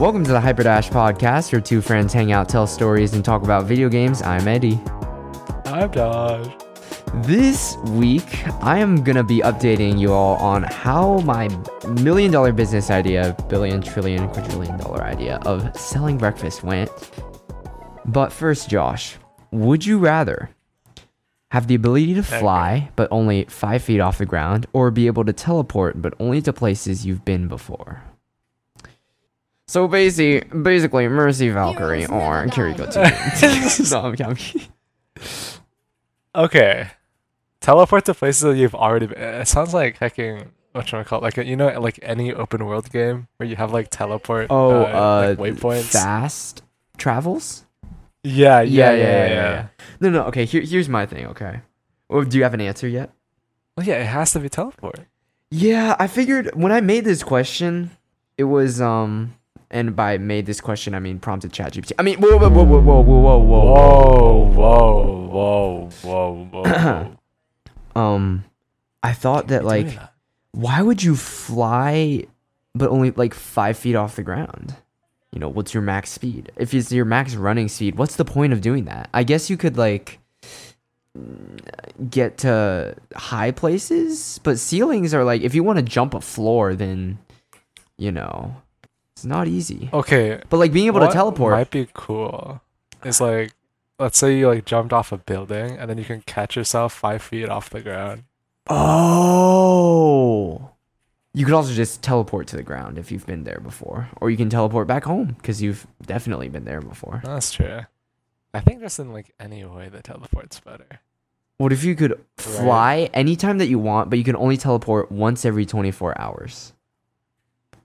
Welcome to the Hyperdash podcast, where two friends hang out, tell stories, and talk about video games. I'm Eddie. I'm Josh. This week, I am gonna be updating you all on how my million dollar business idea, billion, trillion, quadrillion dollar idea of selling breakfast went. But first, Josh, would you rather have the ability to fly but only five feet off the ground, or be able to teleport but only to places you've been before? So basically, basically, Mercy Valkyrie or never Kiriko die. No, I'm, I'm kidding. Okay. Teleport to places that you've already been. It sounds like hacking. What you call it? Like you know, like any open world game where you have like teleport. Oh, uh, uh, like waypoints. fast travels. Yeah, yeah, yeah, yeah, No, no. Okay, here, here's my thing. Okay, well, do you have an answer yet? Well, yeah, it has to be teleport. Yeah, I figured when I made this question, it was um, and by made this question I mean prompted ChatGPT. I mean, whoa, whoa, whoa, whoa, whoa, whoa, whoa, Whoa, whoa, whoa, whoa, whoa. whoa. Um, I thought that like, why would you fly, but only like five feet off the ground? You know, what's your max speed? If it's your max running speed, what's the point of doing that? I guess you could like get to high places, but ceilings are like if you want to jump a floor, then you know it's not easy. okay, But like being able to teleport, might be cool. It's like, let's say you like jumped off a building and then you can catch yourself five feet off the ground. Oh. You could also just teleport to the ground if you've been there before, or you can teleport back home because you've definitely been there before. That's true. I think just in like any way the teleport's better. What if you could fly anytime that you want, but you can only teleport once every 24 hours?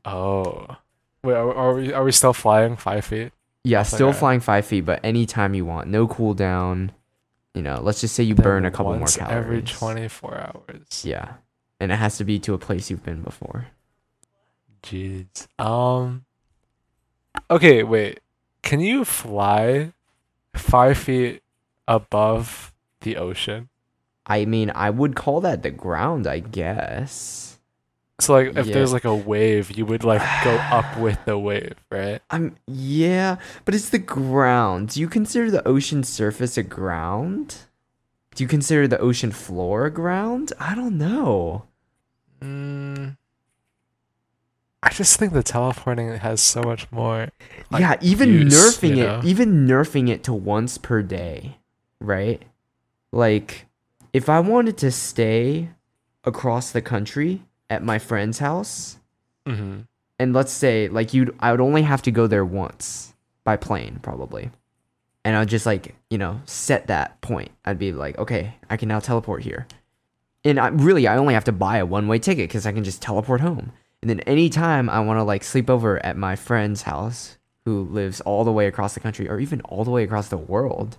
Oh, wait, are, are we are we still flying five feet? Yeah, the still flying five feet, but anytime you want, no cooldown. You know, let's just say you burn a couple more calories every twenty four hours. Yeah, and it has to be to a place you've been before. Jeez. Um. Okay, wait. Can you fly five feet above the ocean? I mean, I would call that the ground, I guess. So like, if Yeah. there's like a wave, you would like go up with the wave, right? I'm yeah, but it's the ground. Do you consider the ocean surface a ground? Do you consider the ocean floor a ground? I don't know. Mm. I just think the teleporting has so much more. like, yeah, even use, nerfing you it, even nerfing it to once per day, right? Like, if I wanted to stay across the country at my friend's house, hmm and let's say like you'd, I would only have to go there once by plane, probably, and I'd just like you know set that point. I'd be like, okay, I can now teleport here, and I really I only have to buy a one way ticket because I can just teleport home. And then anytime I want to like sleep over at my friend's house who lives all the way across the country or even all the way across the world,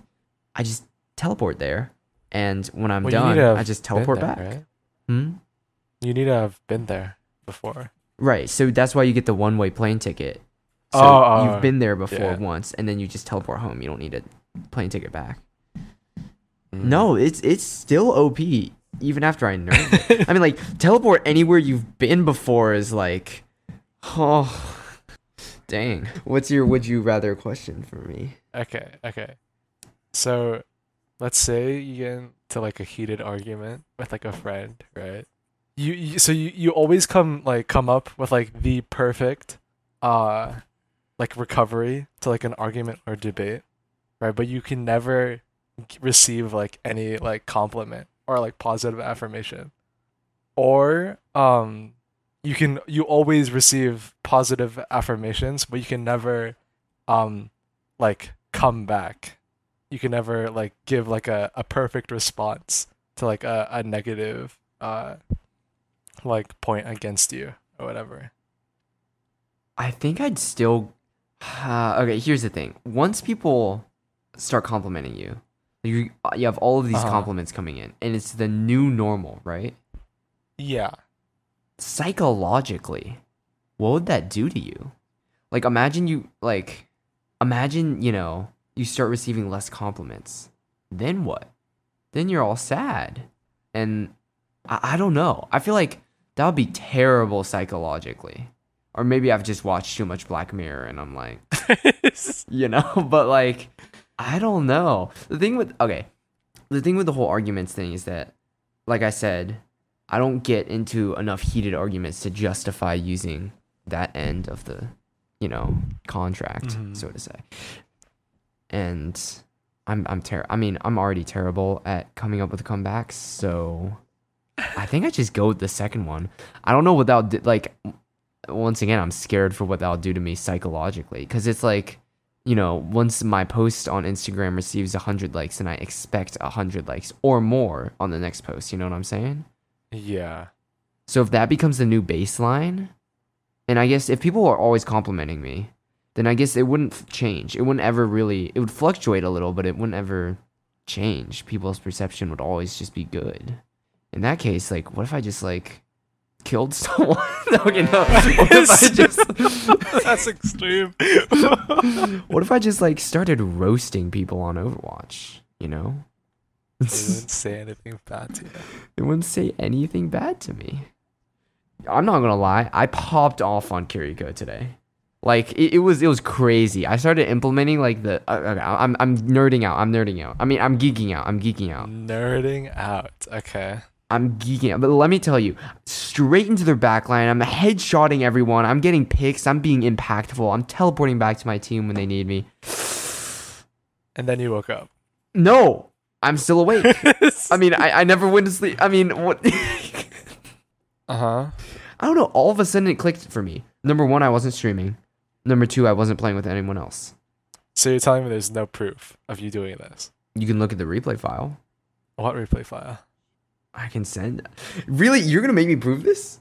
I just teleport there. And when I'm Well, done, I just teleport there, back. Right? Hmm? You need to have been there before. Right. So that's why you get the one way plane ticket. So Oh, oh, you've been there before yeah. once and then you just teleport home. You don't need a plane ticket back. Mm. No, it's it's still OP even after I nerfed it. I mean like teleport anywhere you've been before is like oh dang. What's your would you rather question for me? Okay, okay. So, let's say you get into like a heated argument with like a friend, right? You, you so you, you always come like come up with like the perfect uh like recovery to like an argument or debate, right? But you can never receive like any like compliment or like positive affirmation. Or um you can you always receive positive affirmations, but you can never um like come back. You can never like give like a, a perfect response to like a, a negative uh like point against you or whatever. I think I'd still. Uh, okay, here's the thing. Once people start complimenting you, you you have all of these Uh-huh. compliments coming in, and it's the new normal, right? Yeah. Psychologically, what would that do to you? Like, imagine you like, imagine you know you start receiving less compliments. Then what? Then you're all sad, and I, I don't know. I feel like that would be terrible psychologically. or maybe I've just watched too much Black Mirror and I'm like, you know. But like, I don't know. The thing with okay, the thing with the whole arguments thing is that, like I said, I don't get into enough heated arguments to justify using that end of the, you know, contract, Mhm. so to say. And I'm I'm ter- I mean, I'm already terrible at coming up with comebacks, so I think I just go with the second one. I don't know what that'll do. Like, once again, I'm scared for what that'll do to me psychologically because it's like, you know, once my post on Instagram receives 100 likes, and I expect 100 likes or more on the next post. You know what I'm saying? Yeah. So if that becomes the new baseline, and I guess if people are always complimenting me, then I guess it wouldn't change. It wouldn't ever really. It would fluctuate a little, but it wouldn't ever change. People's perception would always just be good. In that case, like, what if I just like killed someone? okay, no. What if I just? That's extreme. what if I just like started roasting people on Overwatch? You know, They didn't say anything bad to you. They wouldn't say anything bad to me. I'm not gonna lie, I popped off on Kiriko today. Like it, it was it was crazy. I started implementing like the uh, okay, I'm I'm nerding out. I'm nerding out. I mean I'm geeking out. I'm geeking out. Nerding out. Okay. I'm geeking out. But let me tell you, straight into their backline. I'm headshotting everyone. I'm getting picks. I'm being impactful. I'm teleporting back to my team when they need me. And then you woke up. No, I'm still awake. I mean, I, I never went to sleep. I mean, what? Uh huh. I don't know. All of a sudden, it clicked for me. Number one, I wasn't streaming. Number two, I wasn't playing with anyone else. So you're telling me there's no proof of you doing this? You can look at the replay file. What replay file? I can send. Really, you're gonna make me prove this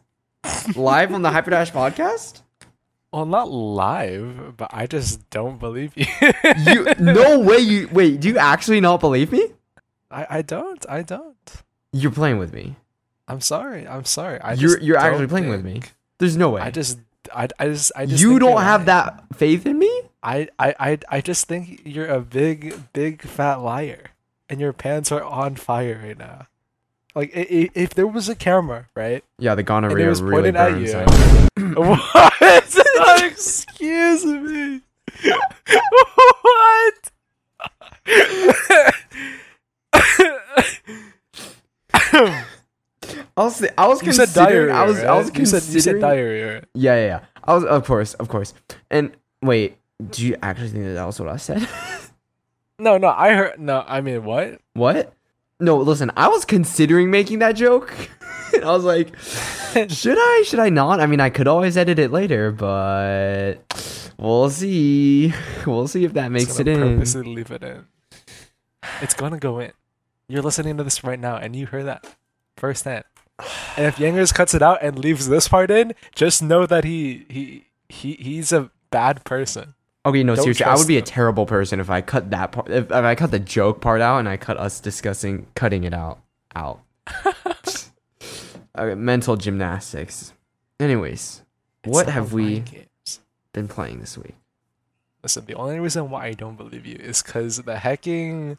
live on the Hyperdash podcast? Well, not live, but I just don't believe you. You no way. You wait. Do you actually not believe me? I, I don't. I don't. You're playing with me. I'm sorry. I'm sorry. I you're you're actually playing with me. There's no way. I just. I, I just. I just. you don't have lying. that faith in me. I, I, I, I just think you're a big, big fat liar, and your pants are on fire right now. Like, if there was a camera, right? Yeah, the And it was really pointed at you. what? Excuse me. what? I was I was you said diarrhea. I was I was right? you said you said diarrhea. Yeah, yeah, yeah. I was, of course, of course. And wait, do you actually think that that was what I said? No, no, I heard. No, I mean what? what? No, listen. I was considering making that joke. I was like, should I? Should I not? I mean, I could always edit it later, but we'll see. We'll see if that makes it in. purposely leave it in. It's gonna go in. You're listening to this right now, and you heard that firsthand. And if Yangers cuts it out and leaves this part in, just know that he he he he's a bad person. Okay, no, Don't seriously, I would be a terrible person if I cut that part. If, if I cut the joke part out and I cut us discussing cutting it out out. okay, mental gymnastics. Anyways, It's what have we games. been playing this week? Listen, the only reason why I don't believe you is because the hacking.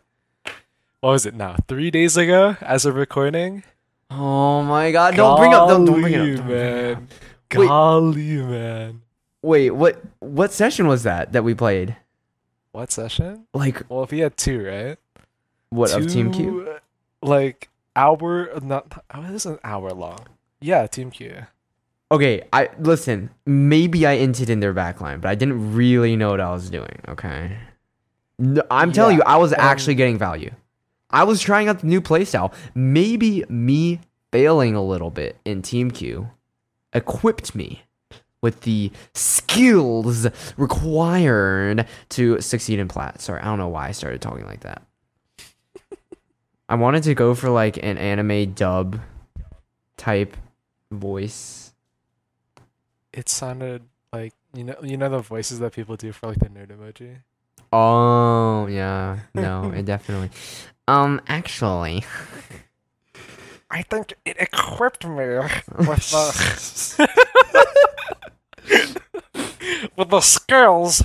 What was it now? Three days ago, as of recording. Oh my god! Don't bring up. Don't, don't bring it up. don't bring it up. man. Wait. Golly, man. Wait, what? What session was that that we played? What session? Like Well, if he had two, right? what of Team Q? Uh, Like hour, not. Oh, this is an hour long. Yeah, Team Q. Okay, I listen. Maybe I inted in their backline, but I didn't really know what I was doing. Okay, no, I'm telling you, I was um, actually getting value. I was trying out the new playstyle. Maybe me failing a little bit in Team Q equipped me with the skills required to succeed in plat. Sorry, I don't know why I started talking like that. I wanted to go for like an anime dub type voice. It sounded like you know, you know the voices that people do for like the nerd emoji. Oh yeah, no, it definitely. Um, actually, I think it equipped me with the with the skills.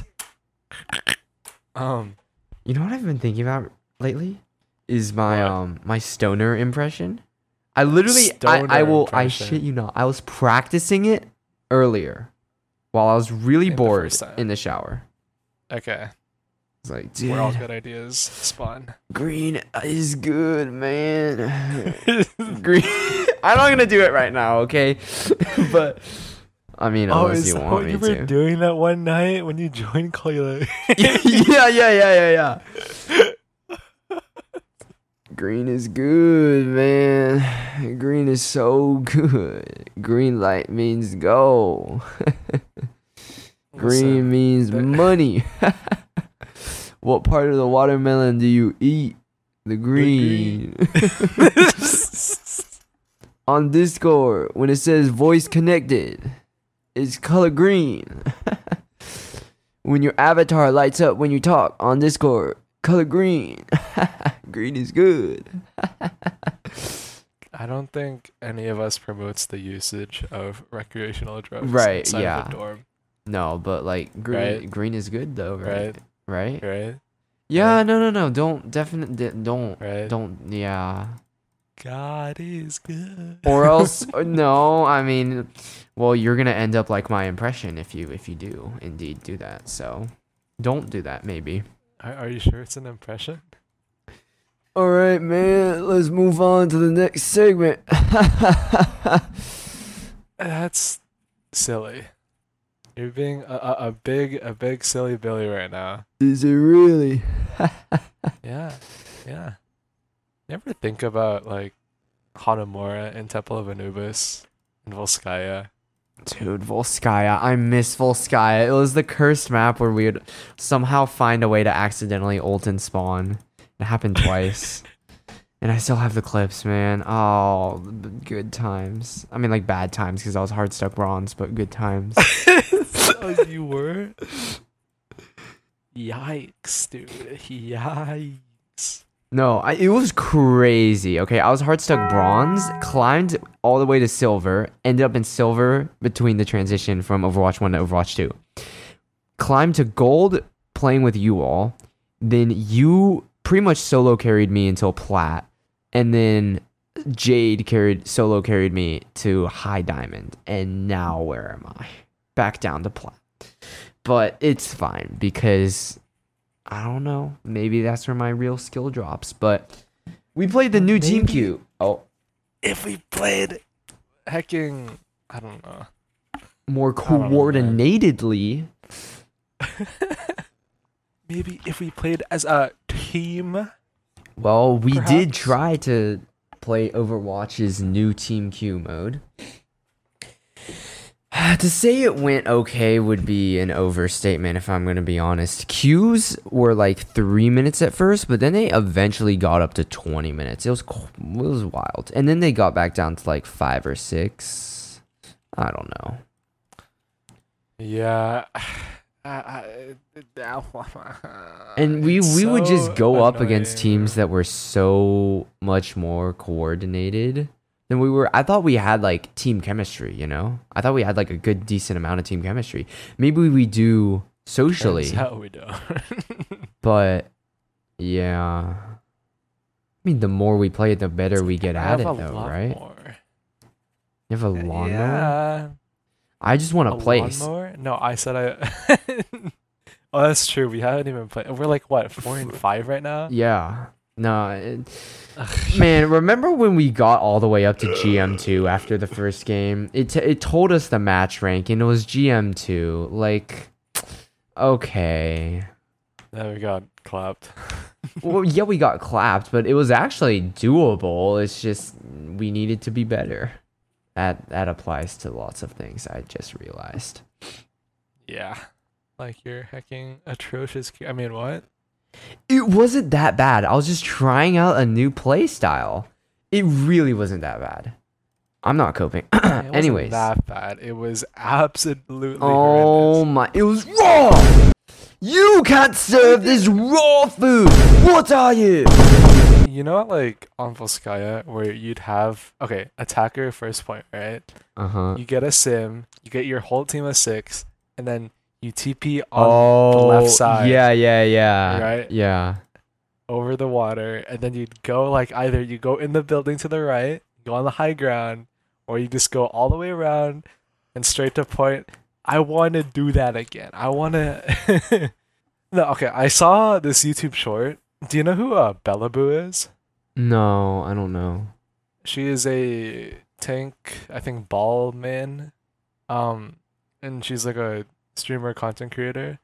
Um, you know what I've been thinking about lately is my What? um my stoner impression. I literally, I, I Stoner will, I shit you not, I was practicing it earlier, while I was really In bored first time. in the shower. Okay. It's like, Where all good ideas spawn. green is good, man. green. I'm not gonna do it right now, okay? but I mean, oh, unless you want me you were to. doing that one night when you joined Clayla? yeah, yeah, yeah, yeah, yeah. Green is good, man. Green is so good. Green light means go. Green means money. What part of the watermelon do you eat? The green. On Discord, when it says voice connected, it's color green. when your avatar lights up when you talk on Discord, color green. green is good. I don't think any of us promotes the usage of recreational drugs Right, inside yeah. the dorm, No, but like green, Right. green is good though, right? Right. Right? right? Yeah, Right. no, no, no. Don't definitely don't Right. don't yeah. God is good. Or else uh, no, I mean, well, you're gonna end up like my impression if you if you do indeed do that. So, don't do that. Maybe. Are, are you sure it's an impression? All right, man. Let's move on to the next segment. That's silly. You're being a, a, a big a big silly Billy right now. Is it really? Yeah, yeah. You ever think about like Hanamura and Temple of Anubis and Volskaya? Dude, Volskaya. I miss Volskaya. It was the cursed map where we would somehow find a way to accidentally ult and spawn. It happened twice. and I still have the clips, man. Oh, the good times. I mean, like bad times because I was hard stuck bronze, but good times. oh, you were? Yikes, dude. Yikes. No, I, it was crazy. Okay, I was hard stuck bronze, climbed all the way to silver, ended up in silver between the transition from Overwatch 1 to Overwatch 2. Climbed to gold playing with you all. Then you pretty much solo carried me until plat. And then Jade carried solo carried me to high diamond. And now where am I? Back down the plat. But it's fine because I don't know. Maybe that's where my real skill drops. But we played the new Team Q. Oh, If we played hecking, I don't know. more don't know, man. coordinatedly. Maybe if we played as a team. Well, we did try to play Overwatch's new Team Q mode. to say it went okay would be an overstatement if I'm going to be honest. Cues were like 3 minutes at first, but then they eventually got up to 20 minutes. It was it was wild. And then they got back down to like 5 or 6. I don't know. Yeah. I, And we we would just so go up against teams that were so much more coordinated than we were. I thought we had like team chemistry, you know? I thought we had like a good decent amount of team chemistry. Maybe we do socially, Turns out we don't. but yeah. I mean, the more we play it, the better we get have it, though, lot right? more. You have a lawnmower. Yeah. I just want A a place. lawnmower? No, I said I. oh, that's true. We haven't even played. We're like what four and five right now. Yeah. No, it, man. Remember when we got all the way up to GM two after the first game? It t- it told us the match rank and it was GM two. Like, okay. Then we got clapped. Well, yeah, we got clapped, but it was actually doable. It's just we needed to be better. That that applies to lots of things. I just realized. Yeah, like you're hacking atrocious. I mean, what? It wasn't that bad. I was just trying out a new play style. It really wasn't that bad. I'm not coping. It wasn't Anyways. that bad. It was absolutely Oh horrendous. my! It was raw. You can't serve this raw food. What are you? You know, like on Volskaya, where you'd have okay, attacker first point, right? Uh huh. You get a Sym, you get your whole team of six, and then you TP on Oh, left side. Yeah, yeah, yeah. Right? Yeah. over the water, and then you'd go like either you go in the building to the right, go on the high ground, or you just go all the way around and straight to point, I want to do that again. I want to. no, okay. I saw this YouTube short. Do you know who uh, Bella Boo is? No, I don't know. She is a tank, I think, ball man. Um, and she's like a streamer content creator.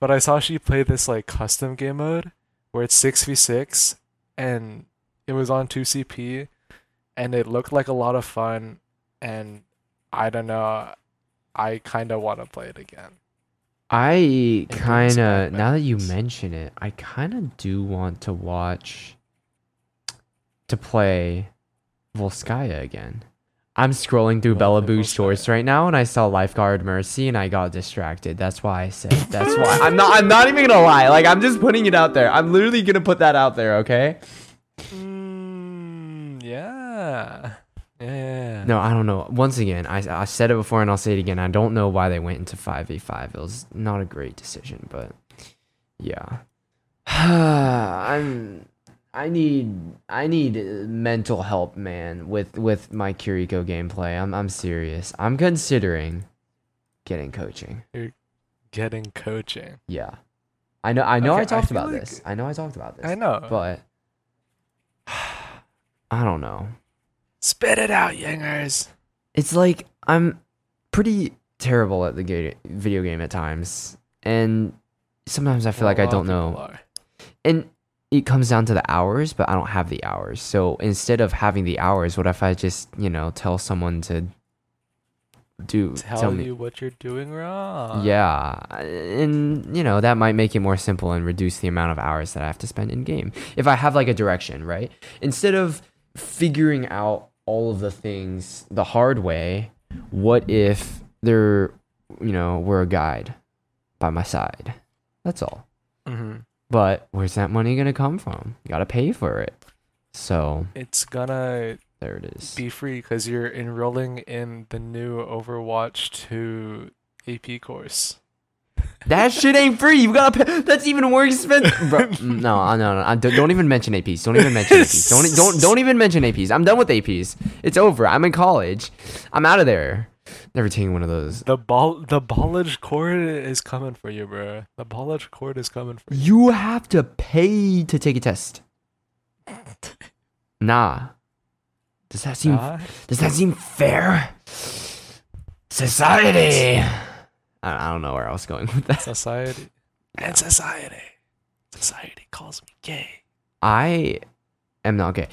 But I saw she played this like custom game mode where it's 6v6 and it was on 2CP and it looked like a lot of fun and I don't know I kind of want to play it again. I kind of now that you mention it, I kind of do want to watch to play Volskaya again. I'm scrolling through Wanna Bella play Boo's shorts right now and I saw Lifeguard Mercy and I got distracted. That's why I said that's why. I'm not I'm not even gonna lie. Like I'm just putting it out there. I'm literally gonna put that out there, okay? Mm, yeah. Yeah. No, I don't know. Once again, I, I said it before and I'll say it again. I don't know why they went into 5v5. It was not a great decision, but yeah. I'm I need I need mental help, man, with with my Kiriko gameplay. I'm I'm serious. I'm considering getting coaching. Getting coaching. Yeah. I know I know Okay, I I talked feel about like- this. I know I talked about this. I know. But I don't know. Spit it out, Yangers. it's like I'm pretty terrible at the ga- video game at times, and sometimes I feel like I don't know. And it comes down to the hours, but I don't have the hours. So instead of having the hours, what if I just you know tell someone to do Tell, tell me? you what you're doing wrong. Yeah, and you know that might make it more simple and reduce the amount of hours that I have to spend in game. If I have like a direction, right? Instead of figuring out all of the things the hard way, what if there, you know, were a guide by my side? That's all. hmm But where's that money gonna come from? You gotta pay for it. So It's gonna there it is. be free because you're enrolling in the new Overwatch 2 AP course. That shit ain't free. You gotta pay. That's even more expensive, bro. mm, No, uh, no, no. I- Don't don't even mention APs. Don't even mention APs. Don't don't don't even mention APs. I'm done with APs. It's over. I'm in college. I'm out of there. Never taking one of those. The ball, the ballage cord is coming for you, bro. The ballage cord is coming for you. You have to pay to take a test. Nah. Does that seem Ah, Does that seem fair? Society. I, I don't know where I was going with that. society. And society. Society calls me gay. I am not gay.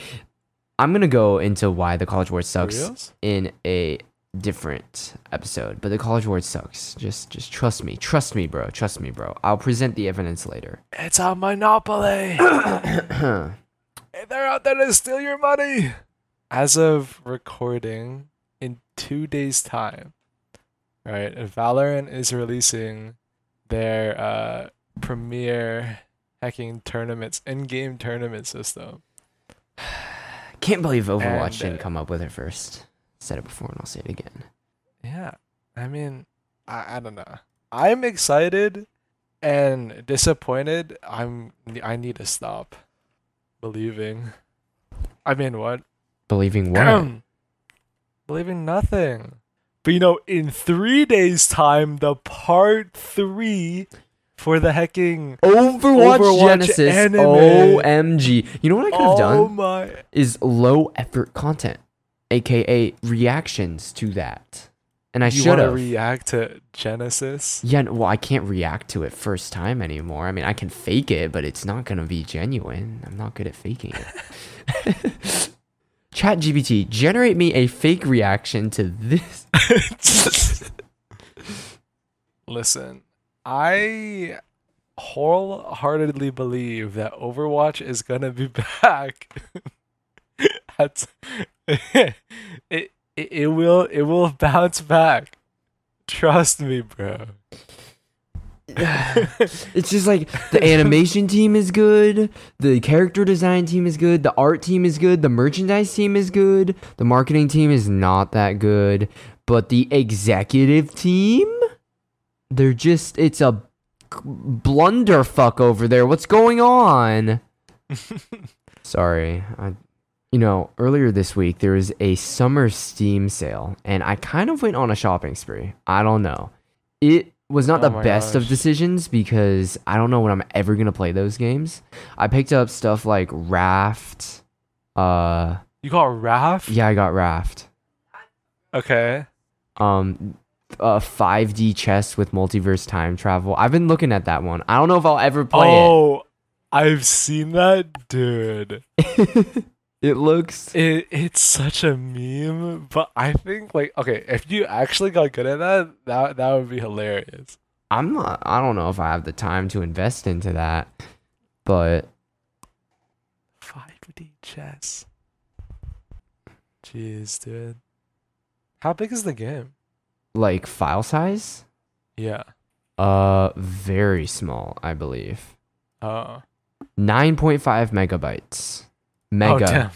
I'm gonna go into why the college board sucks in a different episode. But the college board sucks. Just just trust me. Trust me, bro. Trust me, bro. I'll present the evidence later. It's a monopoly. They're out there to steal your money. As of recording, in two days' time, right? Valorant is releasing their uh, premier hacking tournaments, in-game tournament system. Can't believe Overwatch And, didn't uh, come up with it first. Said it before and I'll say it again. Yeah, I mean, I, I don't know. I'm excited and disappointed. I'm I need to stop believing. I mean, what? Believing what? Believing nothing. But you know, in three days' time, the part three for the hecking Overwatch, Overwatch Genesis. anime. OMG. You know what I could have Oh done? my! is low effort content, aka reactions to that. And I should have. react to Genesis? yeah, well, I can't react to it first time anymore. I mean, I can fake it, but it's not gonna be genuine. I'm not good at faking it. Chat GPT, generate me a fake reaction to this. Listen, I wholeheartedly believe that Overwatch is gonna be back. That's it, it. It will. It will bounce back. Trust me, bro. It's just like the animation team is good, the character design team is good, the art team is good, the merchandise team is good, the marketing team is not that good, but the executive team, they're just it's a blunderfuck over there. What's going on? Sorry. I you know, earlier this week there was a summer Steam sale and I kind of went on a shopping spree. I don't know. It was not Oh the best of decisions because I don't know when I'm ever gonna play those games. I picked up stuff like Raft. Uh, You got Raft? yeah, I got Raft. Okay. Um, a 5D chess with multiverse time travel. I've been looking at that one. I don't know if I'll ever play it. oh, I've seen that, dude. it. looks. It it's such a meme, but I think like okay, if you actually got good at that, that that would be hilarious. I'm not. I don't know if I have the time to invest into that, but 5D chess. Jeez, dude. How big is the game? like file size, Yeah. uh, very small, I believe. Oh. 9.5 megabytes. Oh Mega damn.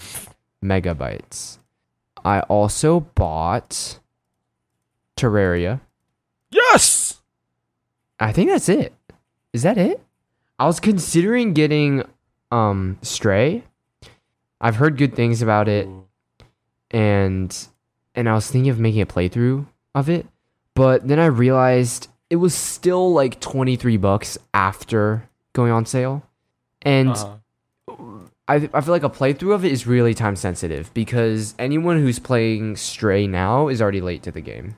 megabytes. I also bought Terraria. Yes. I think that's it. Is that it? I was considering getting um Stray. I've heard good things about it and and I was thinking of making a playthrough of it, but then I realized it was still like 23 bucks after going on sale. And Uh-huh. I, I feel like a playthrough of it is really time sensitive because anyone who's playing Stray now is already late to the game.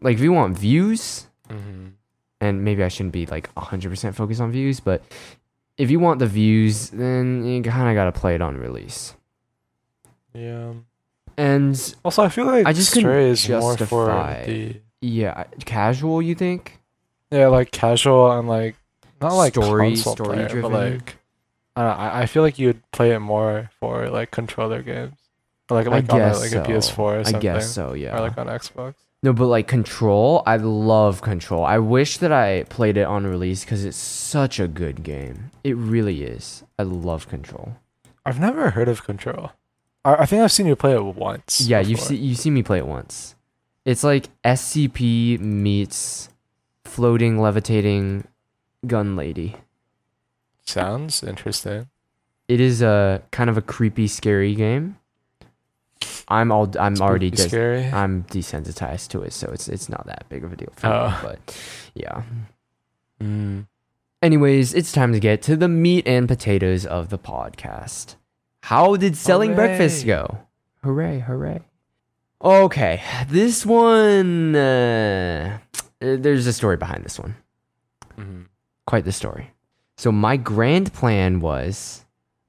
Like, if you want views, Mhm. and maybe I shouldn't be like 100% focused on views, but if you want the views, then you kind of got to play it on release. Yeah. And Also, I feel like I just Stray is more justify- for the yeah, casual, you think? yeah, like casual and like not like Story- story player, but driven. like I don't know, I, I feel like you'd play it more for like controller games, or like I like on a, guess like so. a PS4 or I something, guess so, yeah. or like on Xbox. No, but like Control, I love Control. I wish that I played it on release because it's such a good game. It really is. I love Control. I've never heard of Control. I, I think I've seen you play it once. Yeah, you've before. seen you seen me play it once. It's like SCP meets floating, levitating gun lady. Sounds interesting. It is a kind of a creepy, scary game. I'm all I'm already des- scary. I'm desensitized to it, so it's it's not that big of a deal for me. Oh. But yeah. Mm. Anyways, it's time to get to the meat and potatoes of the podcast. How did selling breakfast go? Hooray, hooray. Okay, this one, uh, there's a story behind this one. Mhm. Quite the story. So, my grand plan was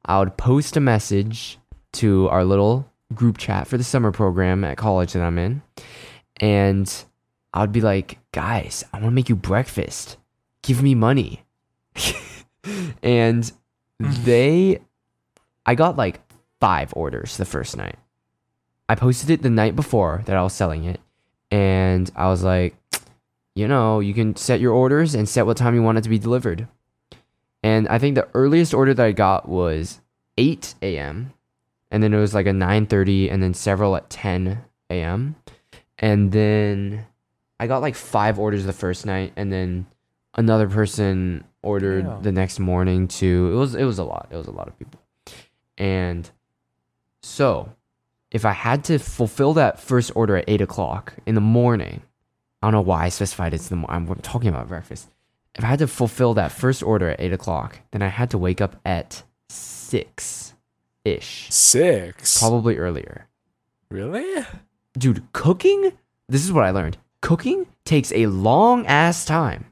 I would post a message to our little group chat for the summer program at college that I'm in. And I would be like, guys, I want to make you breakfast. Give me money. and mm. they, I got like five orders the first night. I posted it the night before that I was selling it. And I was like, you know, you can set your orders and set what time you want it to be delivered. And I think the earliest order that I got was 8 a.m. And then it was like a 9:30 and then several at 10 a.m. And then I got like five orders the first night and then another person ordered Damn. the next morning too. It was it was a lot. It was a lot of people. And so if I had to fulfill that first order at eight o'clock in the morning, I don't know why I specified it's the mo- I'm, I'm talking about breakfast. If I had to fulfill that first order at eight o'clock, then I had to wake up at six ish, Six. probably earlier. Really? Dude, cooking? This is what I learned. Cooking takes a long ass time.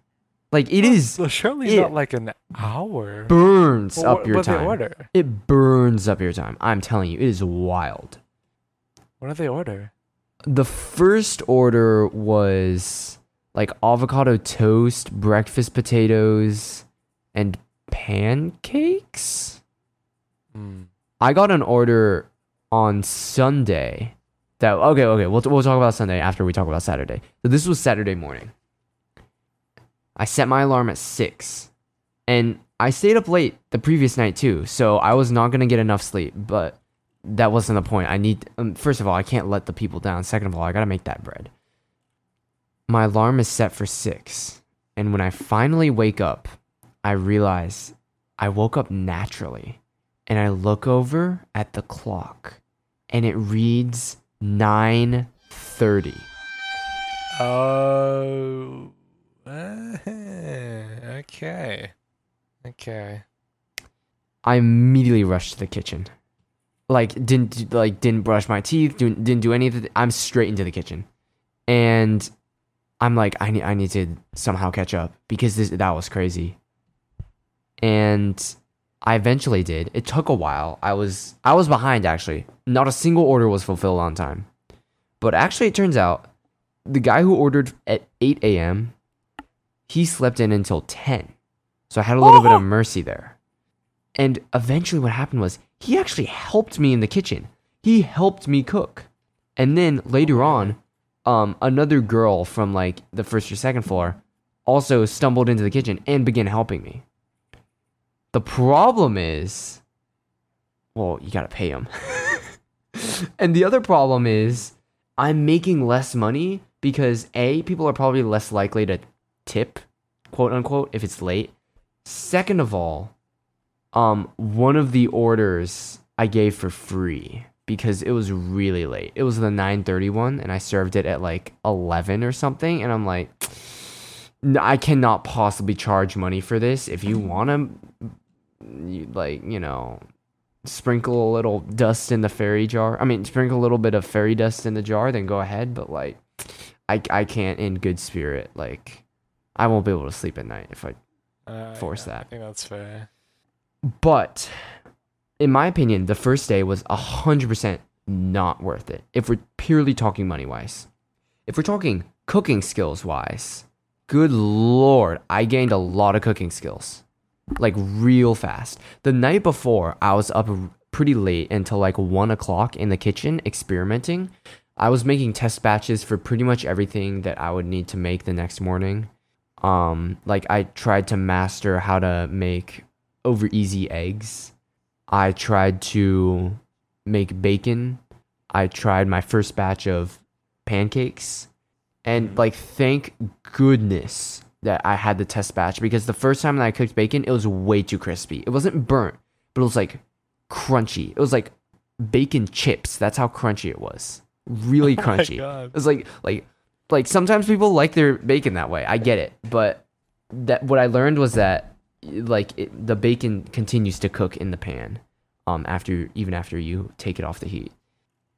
Like it is Well, surely it- not like an hour. burns Well, up what- your what they time. order? It burns up your time. I'm telling you, it is wild. What do they order? the first order was like avocado toast, breakfast potatoes, and pancakes. Mm. I got an order on Sunday. That okay, okay. We'll we'll talk about Sunday after we talk about Saturday. So this was Saturday morning. I set my alarm at six, and I stayed up late the previous night too. So I was not gonna get enough sleep. But that wasn't the point. I need um, first of all, I can't let the people down. Second of all, I gotta make that bread. My alarm is set for six, and when I finally wake up, I realize I woke up naturally and I look over at the clock and it reads 9:30. Oh. okay. Okay. I immediately rushed to the kitchen. Like didn't like didn't brush my teeth, didn't, didn't do anything. I'm straight into the kitchen. And I'm like I need I need to somehow catch up because this that was crazy. And I eventually did. It took a while. I was I was behind actually. Not a single order was fulfilled on time. But actually it turns out the guy who ordered at 8 a.m. he slept in until 10. So I had a little bit of oh! mercy there. And eventually, what happened was he actually helped me in the kitchen. He helped me cook. And then later on, um, another girl from like the first or second floor also stumbled into the kitchen and began helping me. The problem is, well, you gotta pay them. and the other problem is, I'm making less money because A, people are probably less likely to tip, quote unquote, if it's late. Second of all, um, one of the orders I gave for free because it was really late. It was the 9:30 one and I served it at like 11 or something and I'm like I cannot possibly charge money for this. If you want to like, you know, sprinkle a little dust in the fairy jar. I mean, sprinkle a little bit of fairy dust in the jar, then go ahead, but like I I can't in good spirit like I won't be able to sleep at night if I Uh, Force yeah, I think that's fair. But in my opinion, the first day was 100% not worth it. If we're purely talking money wise, if we're talking cooking skills wise, good lord, I gained a lot of cooking skills like real fast. The night before, I was up pretty late until like one o'clock in the kitchen experimenting. I was making test batches for pretty much everything that I would need to make the next morning. Um, like I tried to master how to make over easy eggs. I tried to make bacon. I tried my first batch of pancakes. And mm-hmm. like thank goodness that I had the test batch because the first time that I cooked bacon, it was way too crispy. It wasn't burnt, but it was like crunchy. It was like bacon chips. That's how crunchy it was. Really Oh crunchy. God. It was like like like sometimes people like their bacon that way. I get it, but that what I learned was that like it, the bacon continues to cook in the pan um after even after you take it off the heat.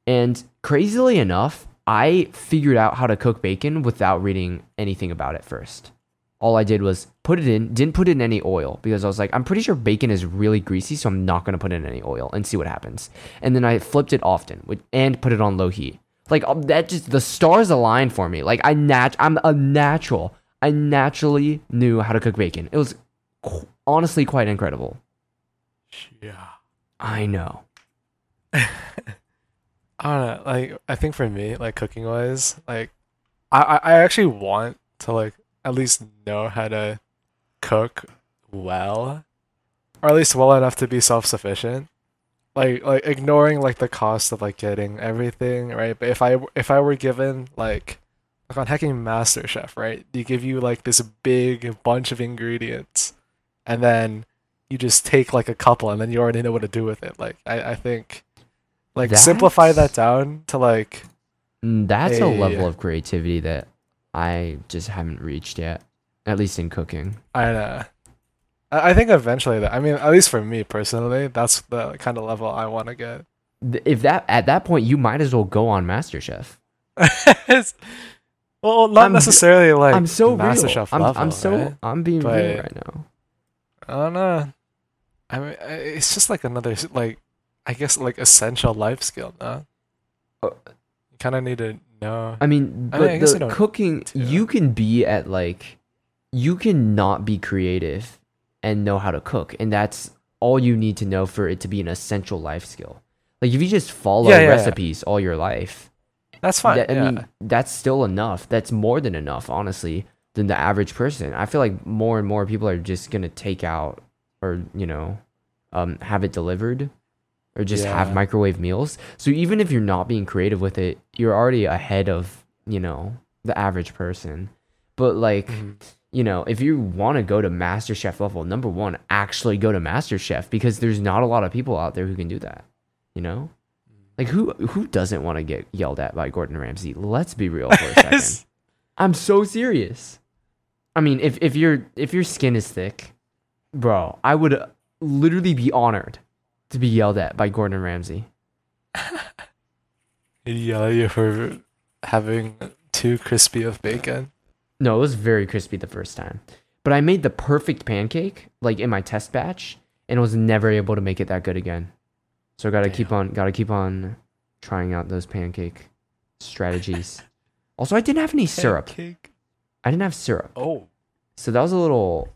And crazily enough, I figured out how to cook bacon without reading anything about it first. All I did was put it in, didn't put in any oil because I was like, I'm pretty sure bacon is really greasy, so I'm not gonna put in any oil and see what happens. And then I flipped it often and put it on low heat. Like um, that, just the stars aligned for me. Like I nat, I'm a natural. I naturally knew how to cook bacon. It was qu- honestly quite incredible. Yeah. I know. I don't know. Like, I think for me, like cooking wise, like, I I I actually want to like at least know how to cook well, or at least well enough to be self sufficient. Like like ignoring like the cost of like getting everything right. But if I if I were given like like on hacking Master Chef, right? They give you like this big bunch of ingredients, and then you just take like a couple, and then you already know what to do with it. Like I I think like simplify that down to like Mm, That's a Hey. level of creativity that I just haven't reached yet, at least in cooking. I know. I think eventually that I mean at least for me personally that's the kind of level I want to get. If that at that point, you might as well go on MasterChef. Well, not I'm- necessarily like I'm so real. MasterChef I'm, level. I'm so right? I'm being real right now. I don't know. I mean, it's just like another like I guess like essential life skill. No, Uh, you kind of need to know. I mean, I but mean, I the cooking, you can be at like, you can not be creative and know how to cook, and that's all you need to know for it to be an essential life skill. Like if you just follow Yeah, yeah, yeah. recipes all your life, That's fine. that- I yeah. mean, that's still enough. That's more than enough, honestly, than the average person. I feel like more and more people are just gonna take out or you know, um, have it delivered, or just have microwave meals. So even if you're not being creative with it, you're already ahead of you know the average person. But like, Mhm. you know, if you want to go to MasterChef level, number one, actually go to MasterChef because there's not a lot of people out there who can do that. You know, like who who doesn't want to get yelled at by Gordon Ramsay? Let's be real for a second. I'm so serious. I mean, if if your if your skin is thick, bro, I would literally be honored to be yelled at by Gordon Ramsay. He'd yell at you for having too crispy of bacon. No, it was very crispy the first time. But I made the perfect pancake, like in my test batch, and was never able to make it that good again. So gotta keep on gotta keep on trying out those pancake strategies. also I didn't have any syrup. Pancake. I didn't have syrup. Oh, So that was a little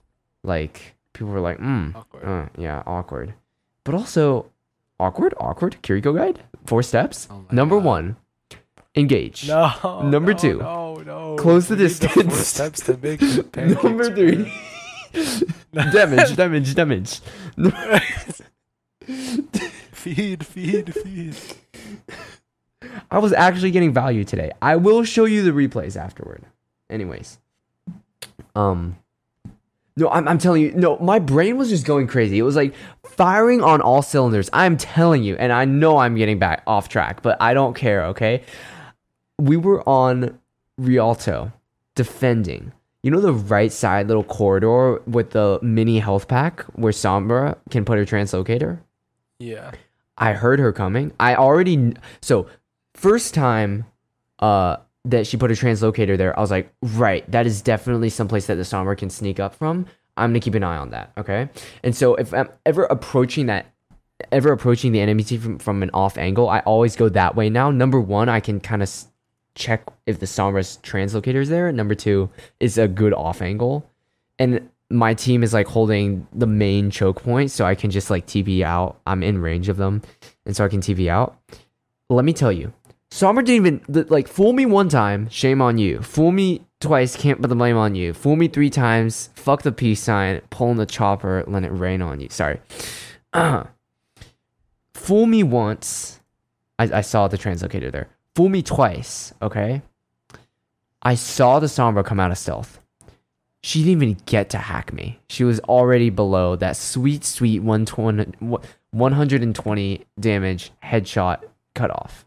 like people were like, mm, awkward. uh, yeah, awkward. But also awkward, awkward. Kiriko guide, four steps. Oh Number God. one, engage. No. Number no, two, No, no. close the We distance. steps to make the pancakes. Number three, damage, damage, damage. feed, feed, feed. I was actually getting value today. I will show you the replays afterward. Anyways, um, no, I'm, I'm telling you, no, my brain was just going crazy. It was like firing on all cylinders. I'm telling you, and I know I'm getting back off track, but I don't care. Okay, we were on Rialto defending. You know the right side little corridor with the mini health pack where Sombra can put her translocator. Yeah. I heard her coming. I already so first time uh that she put a translocator there, I was like, right, that is definitely someplace that the Sombra can sneak up from. I'm gonna keep an eye on that. Okay. And so if I'm ever approaching that ever approaching the enemy team from, from an off angle, I always go that way now. Number one, I can kind of check if the Sombra's translocator is there. Number two is a good off angle. And my team is like holding the main choke point, so I can just like TP out. I'm in range of them, and so I can TP out. Let me tell you, Sombra didn't even like fool me one time. Shame on you. Fool me twice. Can't put the blame on you. Fool me three times. Fuck the peace sign. Pulling the chopper. Let it rain on you. Sorry. Fool me once. I, I saw the translocator there. Fool me twice. Okay. I saw the Sombra come out of stealth. She didn't even get to hack me. She was already below that sweet, sweet 120, 120 damage headshot cutoff.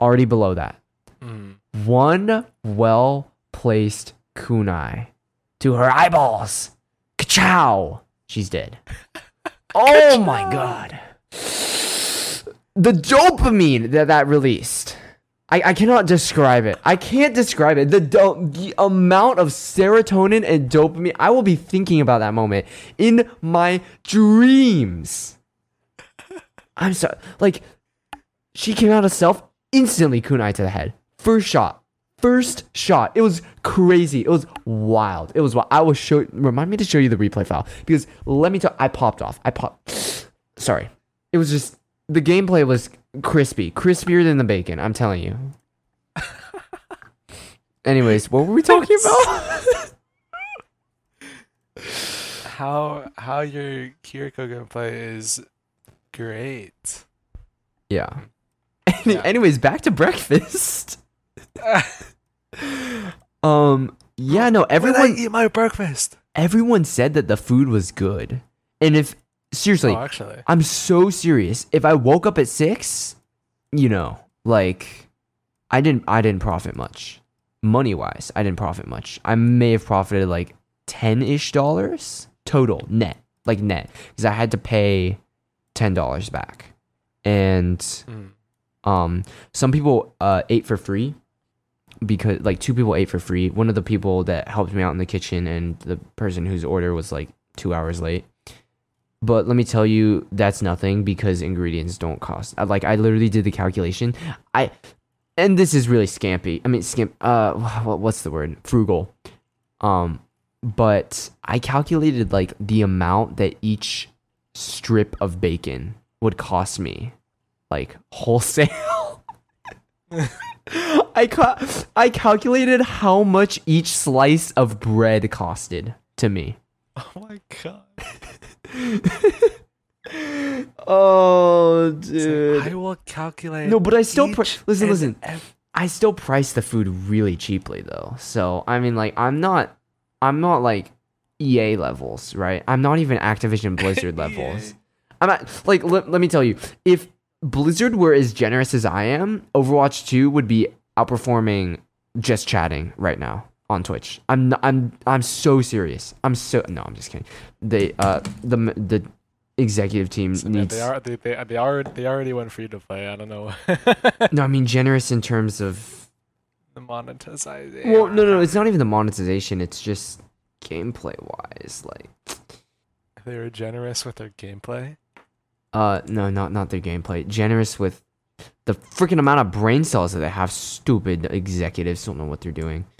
Already below that. Mm. One well placed kunai to her eyeballs. Ka-chow! She's dead. oh my god. The dopamine that that released. I, I cannot describe it. I can't describe it. The, do- the amount of serotonin and dopamine. I will be thinking about that moment in my dreams. I'm so like she came out of self instantly kunai to the head. First shot. First shot. It was crazy. It was wild. It was wild. I will show remind me to show you the replay file. Because let me tell I popped off. I popped sorry. It was just the gameplay was crispy. Crispier than the bacon, I'm telling you. Anyways, what were we talking about? How how your Kiriko gameplay is great. yeah. Any- Anyways, back to breakfast. um yeah, no, Everyone everyone eat my breakfast. everyone said that the food was good. And if seriously, oh, actually. I'm so serious. If I woke up at six, you know, like I didn't I didn't profit much. Money wise, I didn't profit much. I may have profited like ten ish dollars total net. Like net. Because I had to pay ten dollars back. And Mm. Um some people uh ate for free because like two people ate for free. One of the people that helped me out in the kitchen and the person whose order was like two hours late. But let me tell you, that's nothing because ingredients don't cost. I, like I literally did the calculation. I and this is really scampy. I mean, scamp. Uh, what's the word? Frugal. Um, but I calculated like the amount that each strip of bacon would cost me, like wholesale. I ca- I calculated how much each slice of bread costed to me. Oh my god. Oh, dude. like, I will calculate. No, but I still pr- listen, listen. I still price the food really cheaply though. So I mean, like, I'm not, I'm not like EA levels, right? I'm not even Activision Blizzard levels. I'm not like. Let, let me tell you, if Blizzard were as generous as I am, Overwatch Two would be outperforming just chatting right now on Twitch. I'm n- I'm I'm so serious. I'm so no, I'm just kidding. They uh the the executive team So needs they are they they they already they already went free to play. I don't know no, I mean generous in terms of the monetization. well, no, no, it's not even the monetization. It's just gameplay wise, like They were generous with their gameplay. Uh no, not not their gameplay. Generous with the freaking amount of brain cells that they have. Stupid executives don't know what they're doing.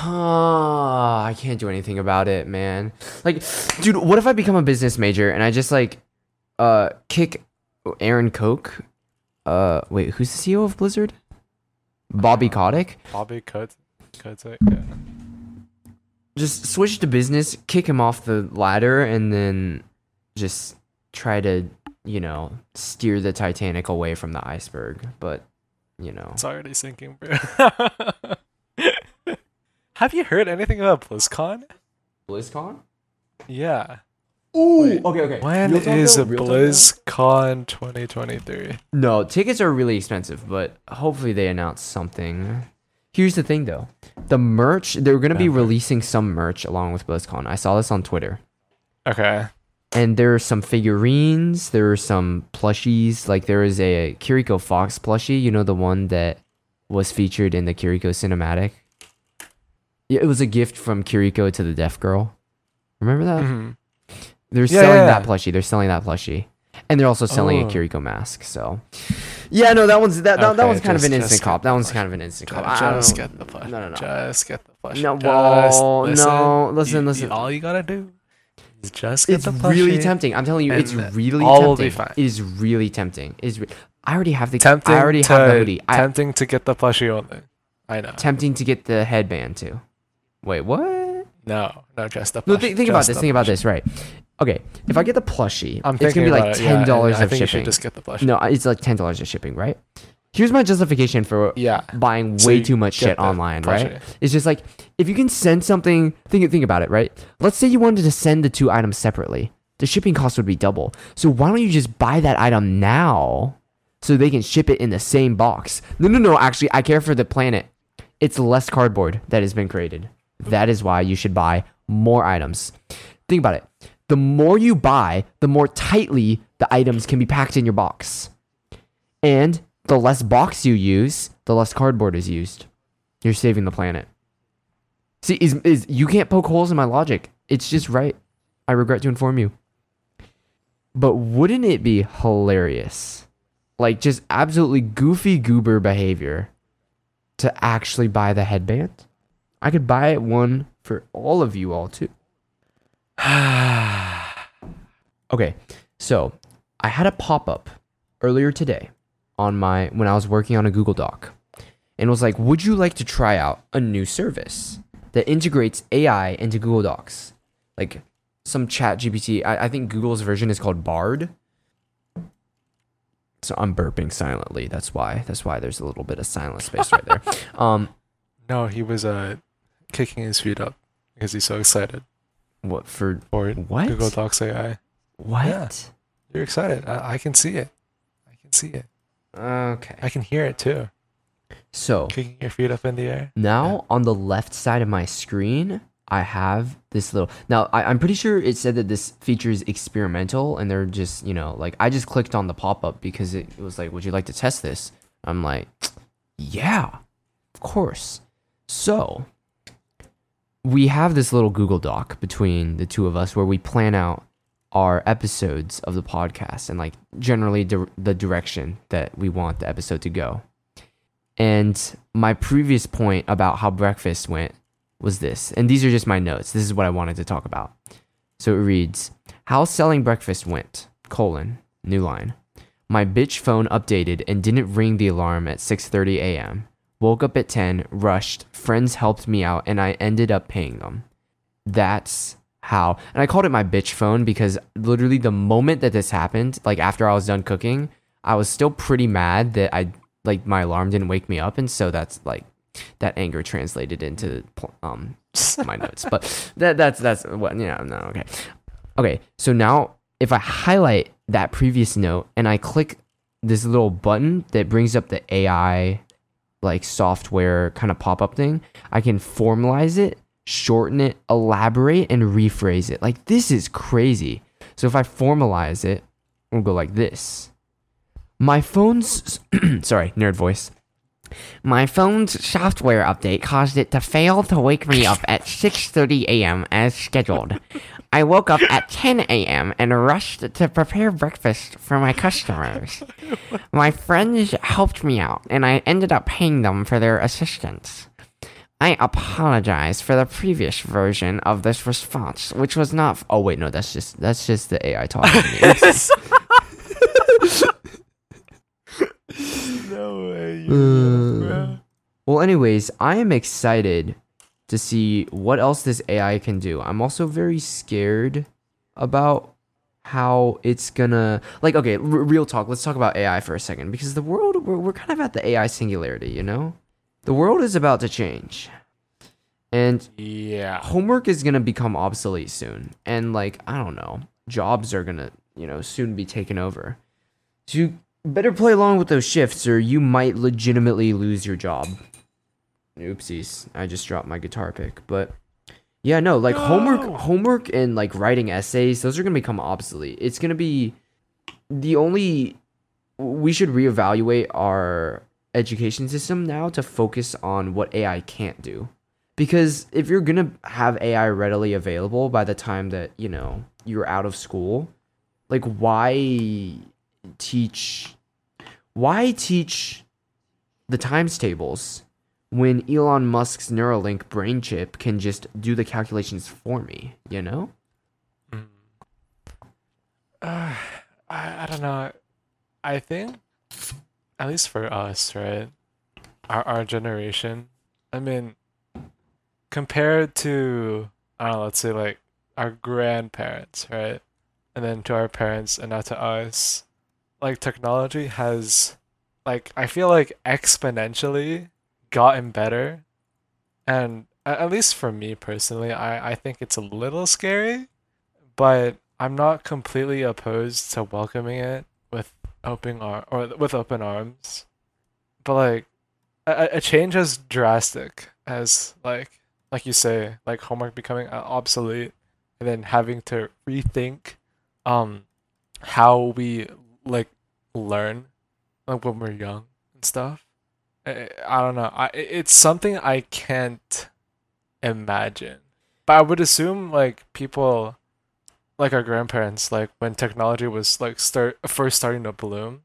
Ah, I can't do anything about it, man. Like, dude, what if I become a business major and I just like uh kick Aaron Koch? Uh, wait, who's the CEO of Blizzard? Bobby Kotick. Bobby cuts it. Yeah. Just switch to business, kick him off the ladder, and then just try to, you know, steer the Titanic away from the iceberg. But, you know, It's already sinking, bro. Have you heard anything about BlizzCon? BlizzCon. Yeah. Ooh, Wait, okay, okay. When is though, a real talk though? BlizzCon 2023? No, tickets are really expensive, but hopefully they announce something. Here's the thing though. The merch, they're going to be releasing some merch along with BlizzCon. I saw this on Twitter. Okay. And there are some figurines, there are some plushies, like there is a Kiriko Fox plushie, you know the one that was featured in the Kiriko cinematic. It was a gift from Kiriko to the deaf girl. Remember that? Mhm. They're Yeah, selling yeah, that plushie. They're selling that plushie, and they're also selling Oh. a Kiriko mask. So, yeah, no, that one's that that, that Okay, one's kind of an instant cop. That one's kind of an instant cop. Just get the plush. no, no, no. Just get the plush. No, Just whoa, no, listen, You- listen. you- all you gotta do just get It's really tempting. I'm telling you, it's really all will tempting. be fine. It is really tempting. It is. Re- I already have the. Tempting I already to, have the hoodie. I, Tempting to get the plushie only. I know. tempting to get the headband too. Wait, what? No, no, just the No, plushie. think, about this. Think about this. Right. Okay. If I get the plushie, I'm it's gonna be like yeah, ten dollars I of shipping. should just get the plushie. No, it's like ten dollars of shipping, right? Here's my justification for Yeah. buying So way too much shit online, plushie. right? It's just like if you can send something, think think about it, right? Let's say you wanted to send the two items separately, the shipping cost would be double. So why don't you just buy that item now, so they can ship it in the same box? No, no, no. Actually, I care for the planet. It's less cardboard that has been created. That is why you should buy more items. Think about it. The more you buy, the more tightly the items can be packed in your box. And the less box you use, the less cardboard is used. You're saving the planet. See, is, is you can't poke holes in my logic. It's just right. I regret to inform you. But wouldn't it be hilarious? Like just absolutely goofy goober behavior to actually buy the headband? I could buy one for all of you all too. Okay, so I had a pop up earlier today on my when I was working on a Google Doc, and it was like, "Would you like to try out a new service that integrates AI into Google Docs, like some Chat GPT? I, I think Google's version is called Bard." So I'm burping silently. That's why. That's why there's a little bit of silent space right there. Um, No, he was uh kicking his feet up because he's so excited what for? for What? Google Docs AI. What? Yeah. You're excited. I, I can see it. I can see it. Okay. I can hear it too. So Kicking your feet up in the air. Now on the left side of my screen, I have this little. Now I, I'm pretty sure it said that this feature is experimental, and they're just you know like I just clicked on the pop up because it, it was like, "Would you like to test this?" I'm like, "Yeah, of course." So we have this little Google Doc between the two of us where we plan out our episodes of the podcast and like generally di- the direction that we want the episode to go. And my previous point about how breakfast went was this. And these are just my notes. This is what I wanted to talk about. So it reads, How selling breakfast went, colon, new line. My bitch phone updated and didn't ring the alarm at 6:30 a.m. Woke up at 10, rushed, friends helped me out and I ended up paying them. That's how. And I called it my bitch phone because literally the moment that this happened, like after I was done cooking, I was still pretty mad that I like my alarm didn't wake me up and so that's like that anger translated into um my notes. But that that's that's what yeah, no, okay. Okay, so now if I highlight that previous note and I click this little button that brings up the AI like software kind of pop up thing, I can formalize it, shorten it, elaborate, and rephrase it. Like this is crazy. So if I formalize it, we'll go like this. My phone's sorry, nerd voice. My phone's software update caused it to fail to wake me up at 6:30 a.m. as scheduled. I woke up at 10 a.m. and rushed to prepare breakfast for my customers. My friends helped me out, and I ended up paying them for their assistance. I apologize for the previous version of this response, which was not. oh wait, no, that's just that's just the AI talking to me. no way. Uh, Well, anyways, I am excited to see what else this AI can do. I'm also very scared about how it's gonna like okay r- real talk let's talk about ai for a second because the world we're, we're kind of at the ai singularity you know the world is about to change. And yeah. homework is gonna become obsolete soon. And like i don't know. Jobs are gonna you know soon be taken over. So you better play along with those shifts or you might legitimately lose your job. Oopsies. I just dropped my guitar pick. But yeah no like homework homework and like writing essays those are gonna become obsolete. It's gonna be the only we should reevaluate our education system now to focus on what ai can't do because if you're gonna have AI readily available by the time that you know you're out of school, like why teach why teach the times tables when Elon Musk's Neuralink brain chip can just do the calculations for me, you know? Uh, I, I don't know. I think, at least for us, right? Our our generation. I mean, compared to I don't know, let's say like our grandparents, right? And then to our parents and now to us, like technology has like I feel like exponentially gotten better. And at least for me personally, I, I think it's a little scary, but I'm not completely opposed to welcoming it with open ar- or with open arms. But like a, a change as drastic as like like you say, like homework becoming uh, obsolete and then having to rethink um how we like learn like when we're young and stuff. I, I don't know. I it's something I can't imagine. But I would assume like people like our grandparents like when technology was like start first starting to bloom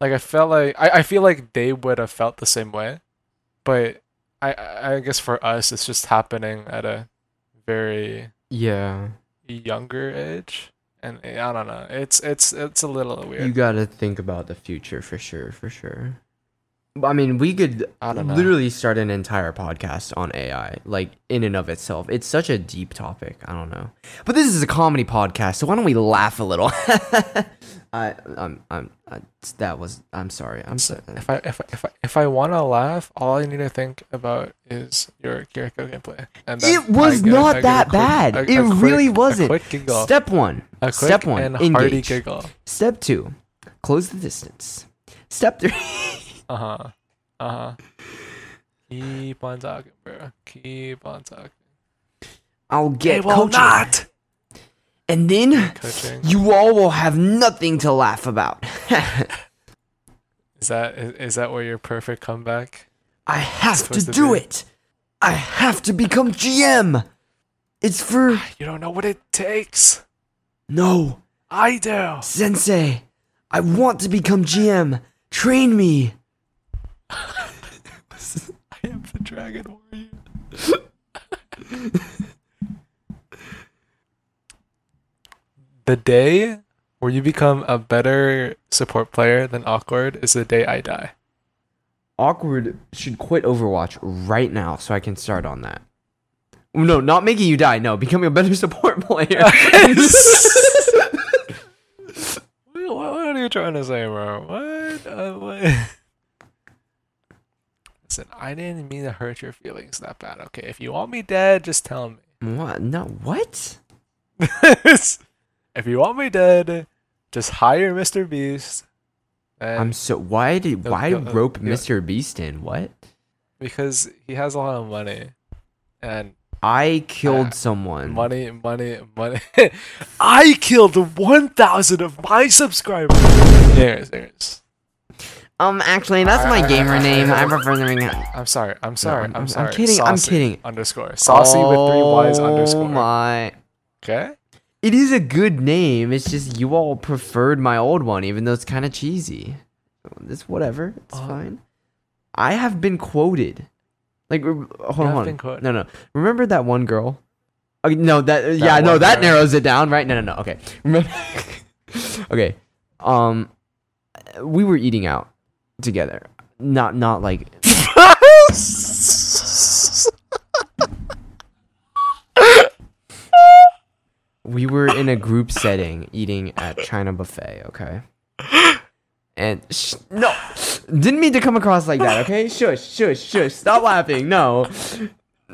like i felt like i, I feel like they would have felt the same way but i i guess for us it's just happening at a very Yeah. younger age and i don't know it's it's it's a little weird You gotta think about the future for sure, for sure. I mean, we could I don't know. literally start an entire podcast on AI, like in and of itself. It's such a deep topic. I don't know, but this is a comedy podcast, so why don't we laugh a little? I, I'm, I'm, I, that was. I'm sorry. I'm So sorry. if I if I, if I, if I want to laugh, all I need to think about is your Kiriko gameplay. And It was get- not I get a that quick- bad. a- It a quick- really wasn't. Step one. Step one. and hearty Engage. giggle. Step two. Close the distance. Step three. Uh huh. Uh huh. Keep on talking, bro. Keep on talking. I'll get They will coaching, not. and then Coaching. you all will have nothing to laugh about. Is that is, is that where your perfect comeback? I have to Supposed to do be. it. I have to become GM. It's for You don't know what it takes. no I do. sensei. I want to become GM. Train me. I am the dragon warrior. the day where you become a better support player than awkward is the day I die. Awkward should quit Overwatch right now so I can start on that. No, not making you die. No, becoming a better support player. What, what are you trying to say, bro? What? Uh, what? Listen, I didn't mean to hurt your feelings that bad. Okay, if you want me dead, just tell me. what? No, what? if you want me dead, just hire Mr. Beast. And I'm so why did why go- uh, rope go. Mr. Beast in? What? because he has a lot of money, and I killed Uh, someone. money, money, money. I killed one thousand of my subscribers. Anyways, anyways. Um, actually, that's my gamer name. I prefer the ring. I'm sorry. I'm sorry. I'm- I'm, I'm sorry. kidding, I'm kidding. Underscore. Saucy with three Y's Oh underscore. my! Okay. It is a good name. It's just you all preferred my old one, even though it's kind of cheesy. It's whatever. It's Oh. fine. I have been quoted. Like, hold on. been quoted. No, no. Remember that one girl? Okay, no, that, yeah, no, that girl. narrows it down, right? No, no, no. Okay. Remember? okay. Um, we were eating out together. Not, not like we were in a group setting eating at China buffet, okay? And sh- no, didn't mean to come across like that, okay? Shush, shush, shush. Stop laughing. No,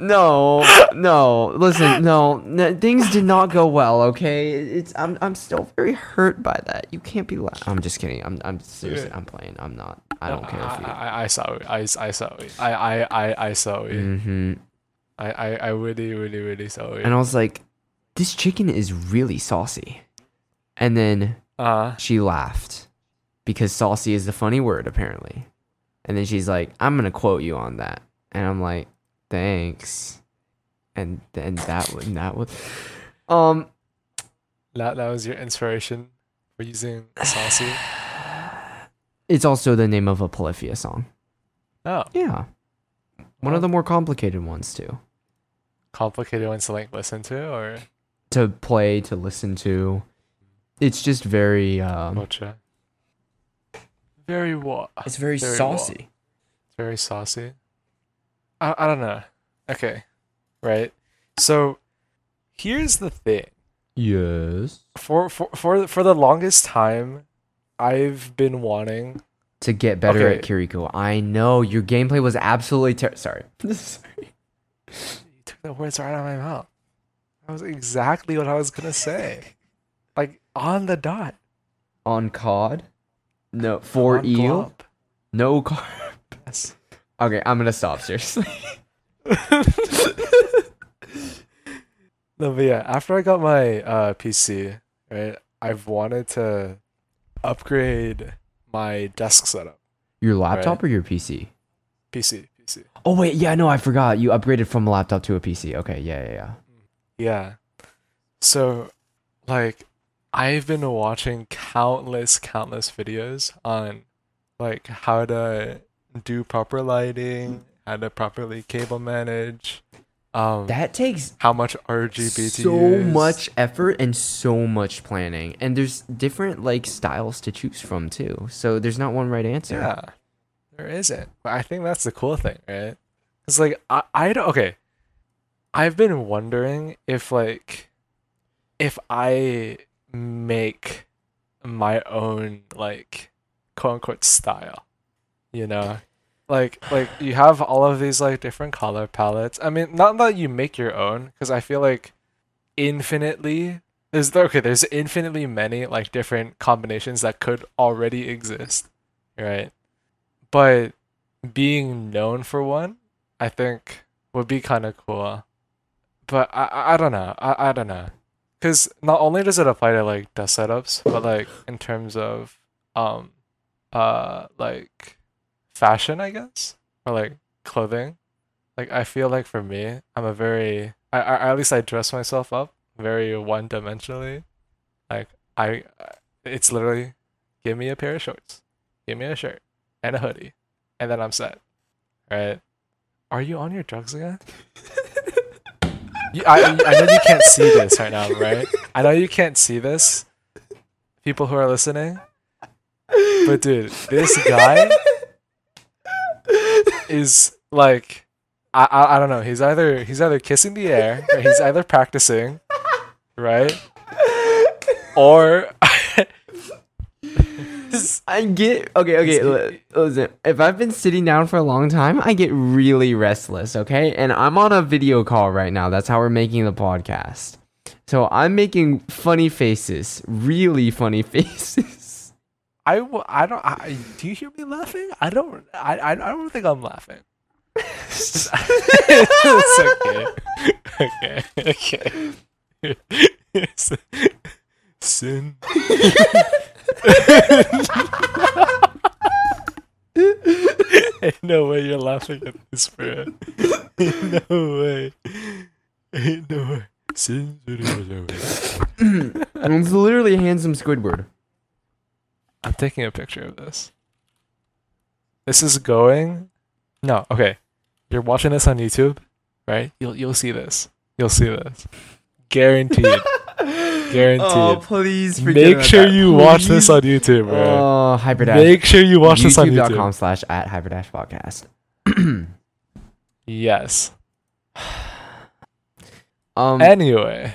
no, no. Listen, no, n- things did not go well, okay? It's I'm I'm still very hurt by that. You can't be. La- I'm just kidding. I'm I'm seriously. I'm playing. I'm not. I don't care if you. I, I, I saw it. I, I saw it. I, I, I, I saw it. Mm-hmm. I, I, I really, really, really saw it. And I was like, this chicken is really saucy. And then Uh, she laughed because saucy is the funny word apparently. And then she's like, "I'm gonna quote you on that," and I'm like, "Thanks." And then that would that would, um, that, that was your inspiration for using saucy. it's also the name of a Polyphia song. Oh, Yeah, one of the more complicated ones too. complicated ones to like listen to, or To play, to listen to. It's just very, um, gotcha. Very what? it's very, Very saucy. Very saucy. I, I don't know. Okay, right. So here's the thing. Yes. For for for for the longest time, I've been wanting To get better at Okay. Kiriko. I know your gameplay was absolutely ter- sorry. sorry. You took the words right out of my mouth. That was exactly what I was gonna say. Like on the dot. On COD? No, for On eel? glop. No. Yes. Okay, I'm gonna stop seriously. No, but yeah, after I got my uh, PC, right, I've wanted to upgrade my desk setup. Your laptop Right. or your PC? PC, PC. Oh wait, yeah, no, I forgot. You upgraded from a laptop to a PC. Okay, yeah, yeah, yeah. Yeah. So, like, I've been watching countless, countless videos on, like, how to do proper lighting, how to properly cable manage, um, That takes how much RGB so much effort and so much planning. And there's different like styles to choose from too. So there's not one right answer. Yeah, there isn't. But I think that's the cool thing, right? It's like I, I don't. Okay, I've been wondering if like, if I make my own like, quote unquote style, you know, like like you have all of these like different color palettes. I mean, not that you make your own, because I feel like infinitely there's okay there's infinitely many like different combinations that could already exist right? But being known for one i think would be kind of cool. But i i don't know. I, I don't know. Because not only does it apply to like desk setups but like in terms of um uh like fashion i guess or like clothing. Like i feel like for me i'm a very I, I at least i dress myself up very one dimensionally like i it's literally give me a pair of shorts give me a shirt and a hoodie and then i'm set right? Are you on your drugs again? You, I, I know you can't see this right now right? I know you can't see this people who are listening. But dude this guy is like I, I I don't know. He's either he's either kissing the air, or he's either practicing, right? Or I get okay, okay. Is Listen, if I've been sitting down for a long time, I get really restless. Okay, and I'm on a video call right now. That's how we're making the podcast. So I'm making funny faces, really funny faces. I, w- I don't I, do you hear me laughing? I don't I, I I don't think I'm laughing. it's okay. Okay. Okay. Sin. Ain't no way you're laughing at this, bro. Ain't no way. Ain't no way. Sin. it's literally a handsome Squidward. I'm taking a picture of this. This is going. No, okay. You're watching this on YouTube, right? You'll you'll see this. You'll see this. Guaranteed. Guaranteed. Oh, please forget Make about sure that. you watch this on YouTube, bro. Oh, Hyperdash. Make sure you watch this on YouTube. YouTube.com slash at Hyperdash podcast. Yes. Um, Anyway,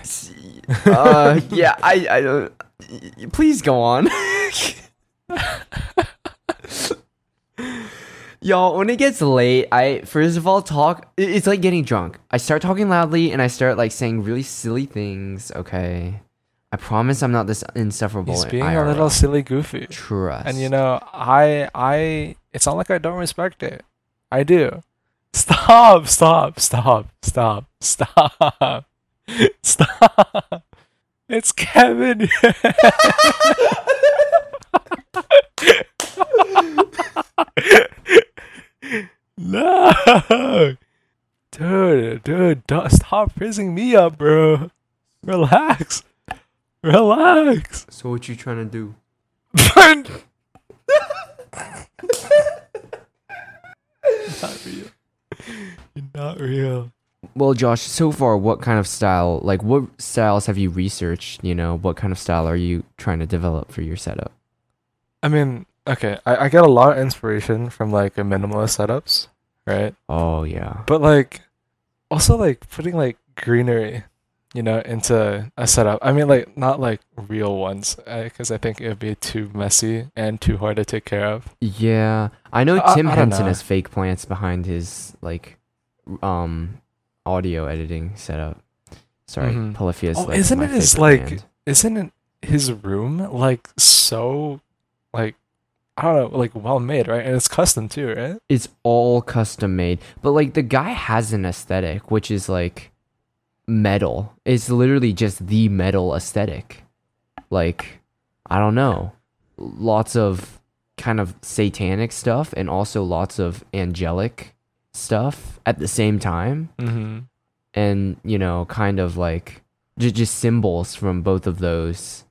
uh, yeah, I, I don't. y- y- Please go on. Y'all, when it gets late, I first of all talk. It's like getting drunk. I start talking loudly and I start like saying really silly things. Okay, I promise I'm not this insufferable. he's in being a little silly goofy. Trust. And you know, I I it's not like I don't respect it. I do. Stop, stop, stop, stop, stop. Stop. It's Kevin. no. Dude, dude, don't stop praising me up, bro. Relax. Relax. So what you trying to do? not real. You're not real. Well, Josh, so far, what kind of style, like, what styles have you researched? You know, what kind of style are you trying to develop for your setup? I mean, okay, I, I get a lot of inspiration from like a minimalist setups, right? Oh yeah. But like, also like putting like greenery, you know, into a setup. I mean, like not like real ones, because I think it would be too messy and too hard to take care of. Yeah, I know I- Tim I Henson has fake plants behind his like, um, audio editing setup. Sorry, Mhm. Polyphia's. Oh, like, isn't it his, like- band. Isn't it his room like so, like, I don't know, like well made, right? And it's custom too, right? It's all custom made, but like the guy has an aesthetic, which is like metal. It's literally just the metal aesthetic. Like, I don't know, lots of kind of satanic stuff and also lots of angelic stuff at the same time. Mm-hmm. and you know kind of like j- just symbols from both of those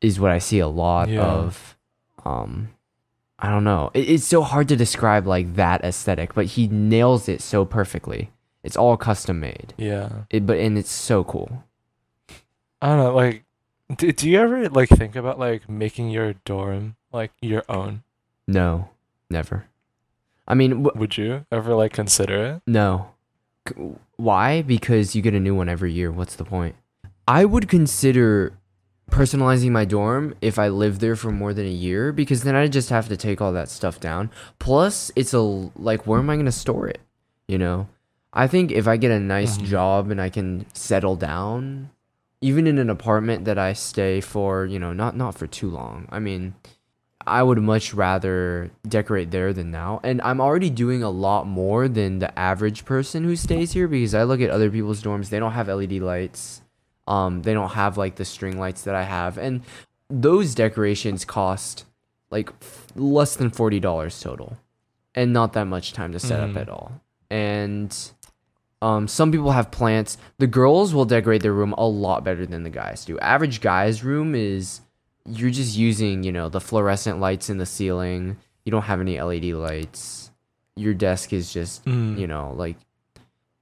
is what i see a lot Yeah. of um i don't know it, it's so hard to describe like that aesthetic but he nails it so perfectly it's all custom made Yeah. it, but and it's so cool I don't know, like, do, do you ever like think about like making your dorm like your own? no never i mean Would you ever like consider it? No. C- Why? Because you get a new one every year. What's the point? I would consider personalizing my dorm if I live there for more than a year because then I just have to take all that stuff down. Plus, it's a like where am I going to store it? You know? I think if I get a nice Mhm. job and I can settle down even in an apartment that I stay for, you know, not not for too long. I mean, I would much rather decorate there than now. And I'm already doing a lot more than the average person who stays here because I look at other people's dorms, they don't have LED lights. Um, they don't have like the string lights that I have. And those decorations cost like f- less than $40 total and not that much time to set Mhm. up at all. And um, some people have plants. The girls will decorate their room a lot better than the guys do. Average guy's room is you're just using, you know, the fluorescent lights in the ceiling. You don't have any LED lights. Your desk is just, Mm. you know, like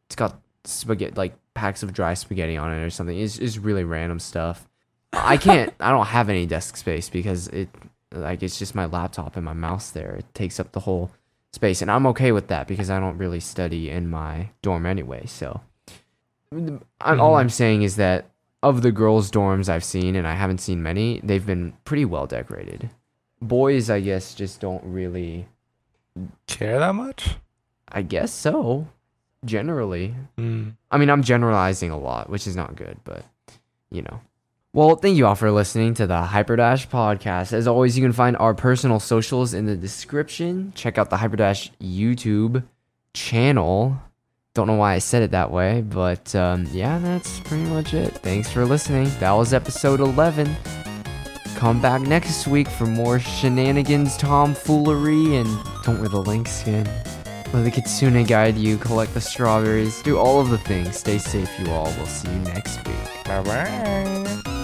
it's got spaghetti, like packs of dry spaghetti on it or something. It's it's really random stuff. I can't. I don't have any desk space because it, like, it's just my laptop and my mouse there. It takes up the whole space, and I'm okay with that because I don't really study in my dorm anyway. So, I, all. Mm-hmm. I'm saying is that of the girls' dorms I've seen, and I haven't seen many, they've been pretty well decorated. Boys, I guess, just don't really. Care that much? I guess so. Generally, Mm. I mean, I'm generalizing a lot, which is not good, but you know. Well, thank you all for listening to the Hyperdash podcast. As always, you can find our personal socials in the description. Check out the Hyperdash YouTube channel. Don't know why I said it that way, but um, yeah, that's pretty much it. Thanks for listening. That was episode 11. Come back next week for more shenanigans, tomfoolery, and don't wear the link skin. Let the kitsune guide you, collect the strawberries, do all of the things. Stay safe, you all. We'll see you next week. Bye bye.